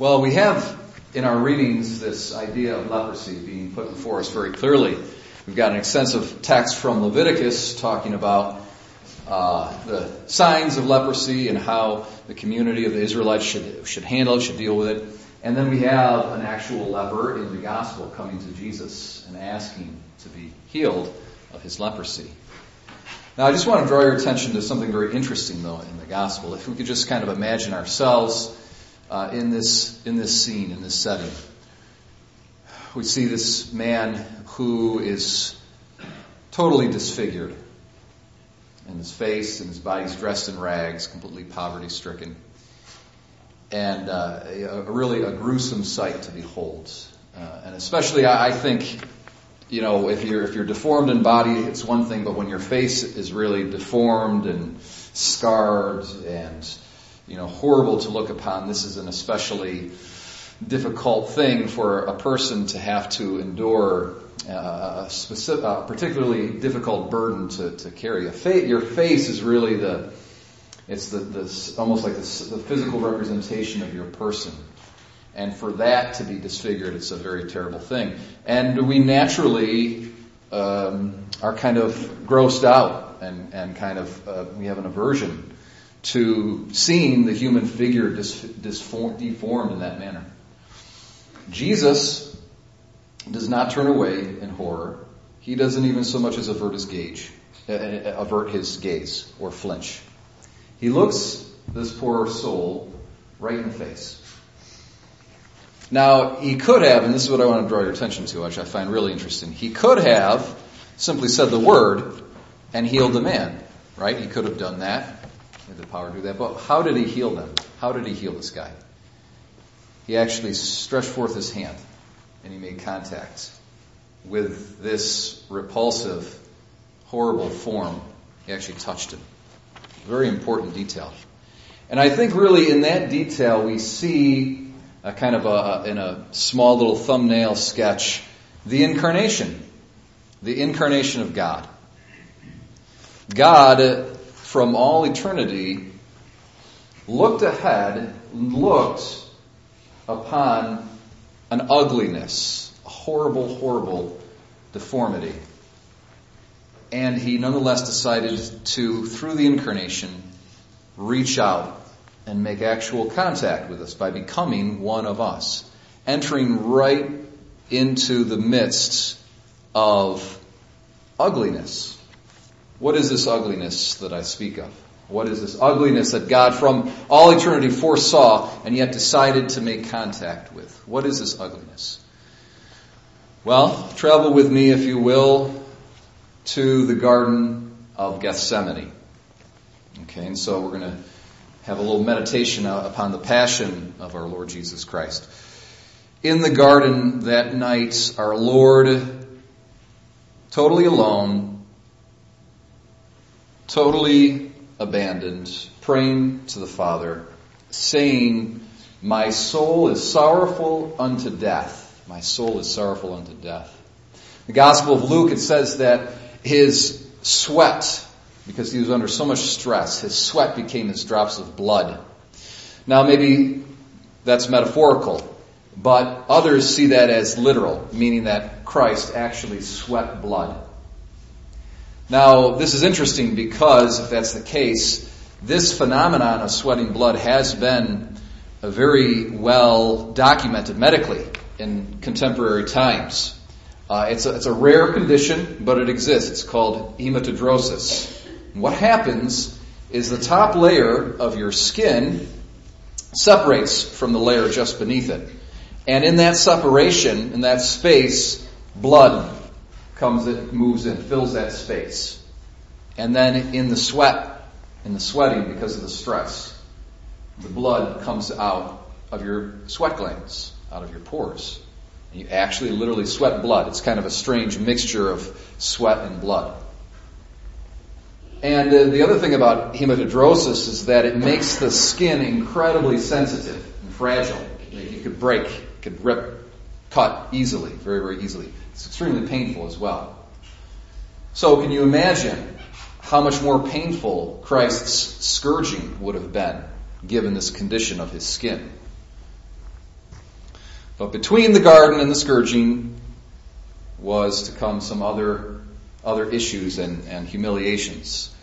Well, we have in our readings this idea of leprosy being put before us very clearly. We've got an extensive text from Leviticus talking about uh, the signs of leprosy and how the community of the Israelites should, should handle it, should deal with it. And then we have an actual leper in the gospel coming to Jesus and asking to be healed of his leprosy. Now, I just want to draw your attention to something very interesting, though, in the gospel. If we could just kind of imagine ourselves uh, in this in this scene, in this setting. We see this man who is totally disfigured, and his face and his body's dressed in rags, completely poverty stricken, and uh, a, really a gruesome sight to behold. Uh, and especially, I, I think, you know, if you're if you're deformed in body, it's one thing, but when your face is really deformed and scarred and you know, horrible to look upon. This is an especially difficult thing for a person to have to endure uh, a, specific, a particularly difficult burden to, to carry. Fa- your face is really the, it's the, the almost like the, the physical representation of your person. And for that to be disfigured, it's a very terrible thing. And we naturally um, are kind of grossed out and, and kind of uh, we have an aversion to seeing the human figure deformed in that manner. Jesus does not turn away in horror. He doesn't even so much as avert his gaze, uh, uh, avert his gaze or flinch. He looks this poor soul right in the face. Now, he could have, and this is what I want to draw your attention to, which I find really interesting. He could have simply said the word and healed the man, right? He could have done that had the power to do that. But how did he heal them? How did he heal this guy? He actually stretched forth his hand and he made contact with this repulsive, horrible form. He actually touched him. Very important detail. And I think really in that detail we see a kind of a, in a small little thumbnail sketch, the incarnation. The incarnation of God. God from all eternity looked ahead, looked upon an ugliness, a horrible, horrible deformity. And he nonetheless decided to, through the incarnation, reach out and make actual contact with us by becoming one of us, entering right into the midst of ugliness. What is this ugliness that I speak of? What is this ugliness that God from all eternity foresaw and yet decided to make contact with? What is this ugliness? Well, travel with me, if you will, to the Garden of Gethsemane. Okay, and so we're going to have a little meditation upon the passion of our Lord Jesus Christ. In the garden that night, our Lord, totally alone, totally abandoned, praying to the Father, saying, My soul is sorrowful unto death. My soul is sorrowful unto death. The Gospel of Luke, it says that his sweat, because he was under so much stress, his sweat became as drops of blood. Now maybe that's metaphorical, but others see that as literal, meaning that Christ actually sweat blood. Now, this is interesting because if that's the case, this phenomenon of sweating blood has been very well documented medically in contemporary times. Uh, it's, a, it's a rare condition, but it exists. It's called hematidrosis. What happens is the top layer of your skin separates from the layer just beneath it. And in that separation, in that space, blood comes in, moves in, fills that space. And then in the sweat, in the sweating because of the stress, the blood comes out of your sweat glands, out of your pores. And you actually literally sweat blood. It's kind of a strange mixture of sweat and blood. And uh, the other thing about hematidrosis is that it makes the skin incredibly sensitive and fragile. You could break, could rip, cut easily, very, very easily. It's extremely painful as well. So can you imagine how much more painful Christ's scourging would have been given this condition of his skin? But between the garden and the scourging was to come some other, other issues and, and humiliations.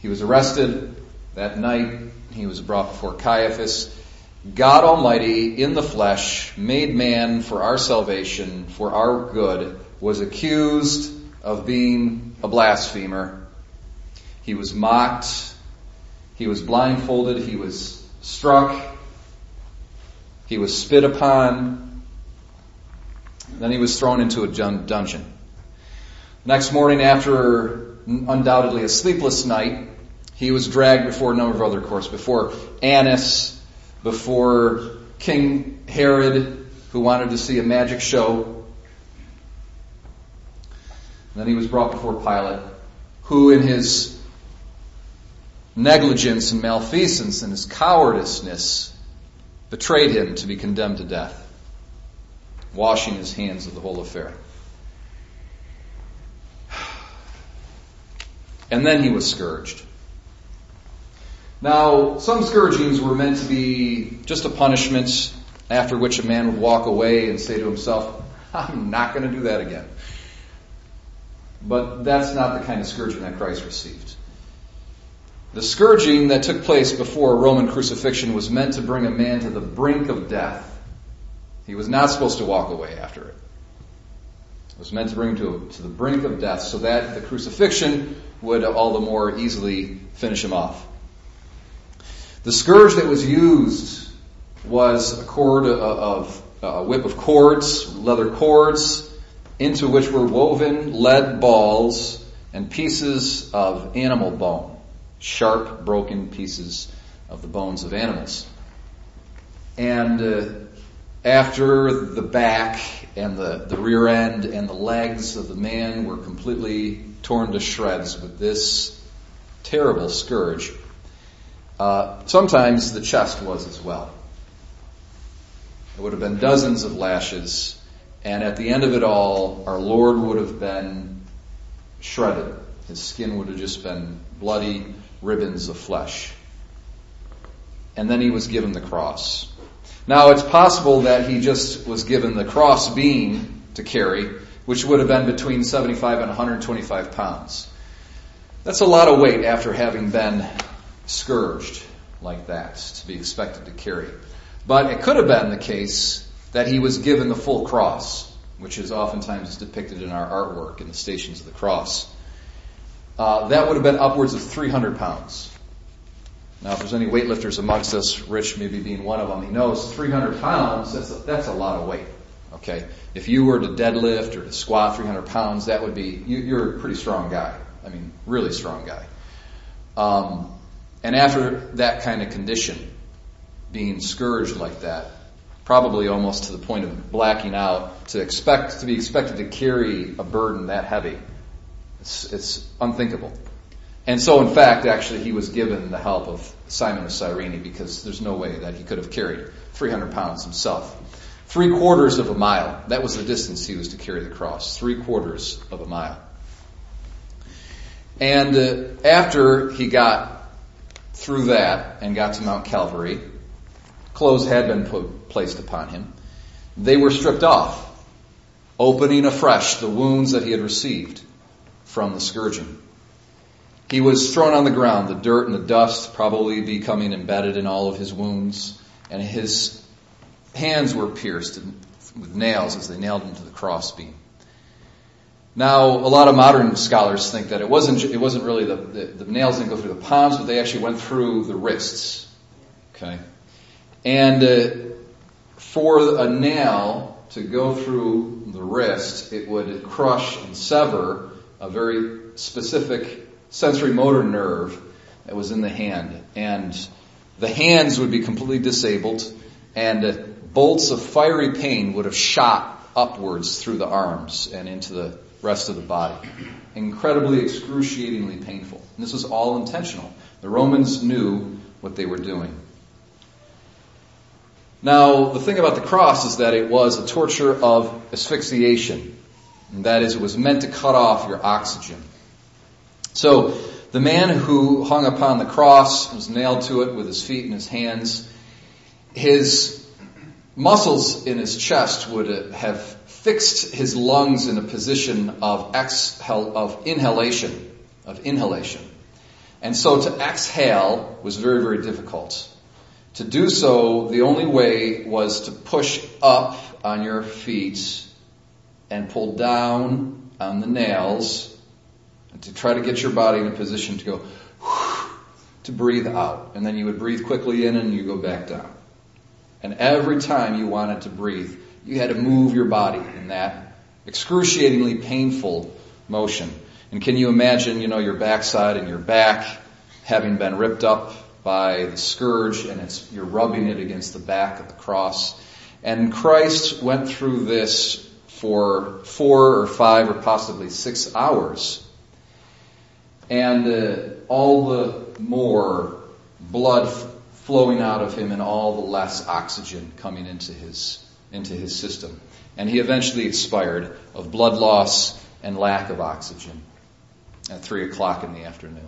He was arrested that night. He was brought before Caiaphas. God Almighty in the flesh, made man for our salvation, for our good, was accused of being a blasphemer. He was mocked. He was blindfolded. He was struck. He was spit upon. Then he was thrown into a dungeon. Next morning, after undoubtedly a sleepless night, he was dragged before a number of other courts, before Annas, before King Herod, who wanted to see a magic show. Then he was brought before Pilate, who in his negligence and malfeasance and his cowardiceness betrayed him to be condemned to death, washing his hands of the whole affair. And then he was scourged. Now, some scourgings were meant to be just a punishment after which a man would walk away and say to himself, I'm not going to do that again. But that's not the kind of scourging that Christ received. The scourging that took place before a Roman crucifixion was meant to bring a man to the brink of death. He was not supposed to walk away after it. It was meant to bring him to, to the brink of death so that the crucifixion would all the more easily finish him off. The scourge that was used was a cord of, a whip of cords, leather cords, into which were woven lead balls and pieces of animal bone, sharp, broken pieces of the bones of animals. And uh, after the back and the, the rear end and the legs of the man were completely torn to shreds with this terrible scourge, uh, sometimes the chest was as well. It would have been dozens of lashes, and at the end of it all, our Lord would have been shredded. His skin would have just been bloody ribbons of flesh. And then he was given the cross. Now it's possible that he just was given the cross beam to carry, which would have been between 75 and 125 pounds. That's a lot of weight after having been scourged like that to be expected to carry. But it could have been the case that he was given the full cross, which is oftentimes depicted in our artwork in the Stations of the Cross. Uh, that would have been upwards of 300 pounds. Now, if there's any weightlifters amongst us, Rich maybe being one of them, he knows 300 pounds, that's a, that's a lot of weight. Okay? If you were to deadlift or to squat 300 pounds, that would be, you, are a pretty strong guy. I mean, really strong guy. Um, and after that kind of condition, being scourged like that, probably almost to the point of blacking out, to expect to be expected to carry a burden that heavy, it's, it's unthinkable. And so, in fact, actually, he was given the help of Simon of Cyrene because there's no way that he could have carried 300 pounds himself. Three quarters of a mile. That was the distance he was to carry the cross. Three quarters of a mile. And uh, after he got through that and got to Mount Calvary. Clothes had been put, placed upon him. They were stripped off, opening afresh the wounds that he had received from the scourging. He was thrown on the ground, the dirt and the dust probably becoming embedded in all of his wounds, and his hands were pierced with nails as they nailed him to the crossbeam. Now, a lot of modern scholars think that it wasn't, it wasn't really the, the, the, nails didn't go through the palms, but they actually went through the wrists. Okay? And uh, for a nail to go through the wrist, it would crush and sever a very specific sensory motor nerve that was in the hand. And the hands would be completely disabled, and uh, bolts of fiery pain would have shot upwards through the arms and into the rest of the body. Incredibly excruciatingly painful. And this was all intentional. The Romans knew what they were doing. Now, the thing about the cross is that it was a torture of asphyxiation. And that is, it was meant to cut off your oxygen. So, the man who hung upon the cross was nailed to it with his feet and his hands. His muscles in his chest would have fixed his lungs in a position of exhale, of inhalation, of inhalation. And so to exhale was very, very difficult. To do so, the only way was to push up on your feet and pull down on the nails and to try to get your body in a position to go to breathe out. And then you would breathe quickly in and you go back down. And every time you wanted to breathe, you had to move your body in that excruciatingly painful motion. And can you imagine, you know, your backside and your back having been ripped up by the scourge and it's, you're rubbing it against the back of the cross. And Christ went through this for four or five or possibly six hours. And uh, all the more blood flowing out of him and all the less oxygen coming into his, into his system. And he eventually expired of blood loss and lack of oxygen at three o'clock in the afternoon.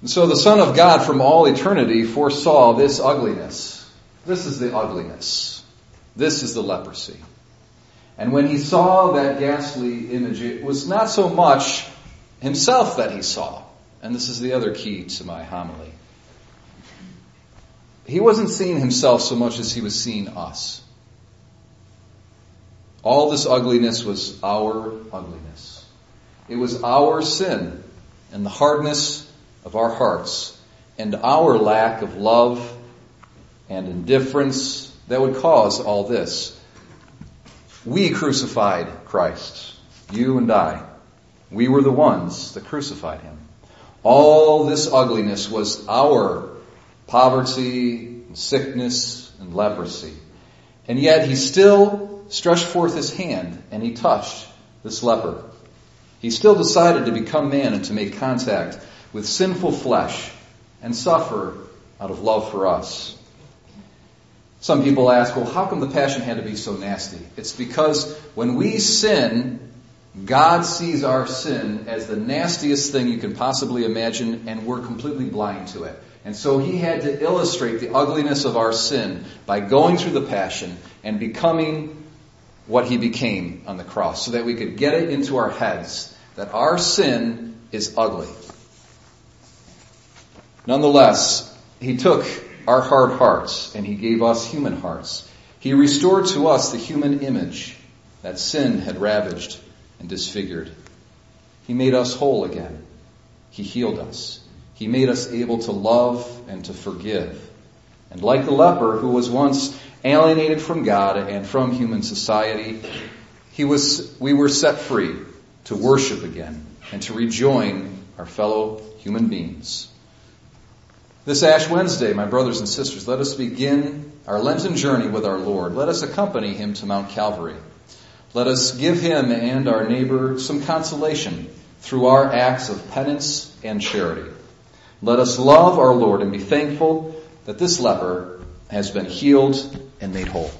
And so the Son of God from all eternity foresaw this ugliness. This is the ugliness. This is the leprosy. And when he saw that ghastly image, it was not so much himself that he saw. And this is the other key to my homily. He wasn't seeing himself so much as he was seeing us. All this ugliness was our ugliness. It was our sin and the hardness of our hearts and our lack of love and indifference that would cause all this. We crucified Christ. You and I. We were the ones that crucified him. All this ugliness was our poverty, sickness, and leprosy. And yet he still stretched forth his hand and he touched this leper. He still decided to become man and to make contact with sinful flesh and suffer out of love for us. Some people ask, well, how come the passion had to be so nasty? It's because when we sin, God sees our sin as the nastiest thing you can possibly imagine, and we're completely blind to it. And so he had to illustrate the ugliness of our sin by going through the passion and becoming what he became on the cross, so that we could get it into our heads that our sin is ugly. Nonetheless, he took our hard hearts and he gave us human hearts. He restored to us the human image that sin had ravaged and disfigured. He made us whole again. He healed us. He made us able to love and to forgive. And like the leper who was once alienated from God and from human society, he was, we were set free to worship again and to rejoin our fellow human beings. This Ash Wednesday, my brothers and sisters, let us begin our Lenten journey with our Lord. Let us accompany Him to Mount Calvary. Let us give Him and our neighbor some consolation through our acts of penance and charity. Let us love our Lord and be thankful that this leper has been healed and made whole.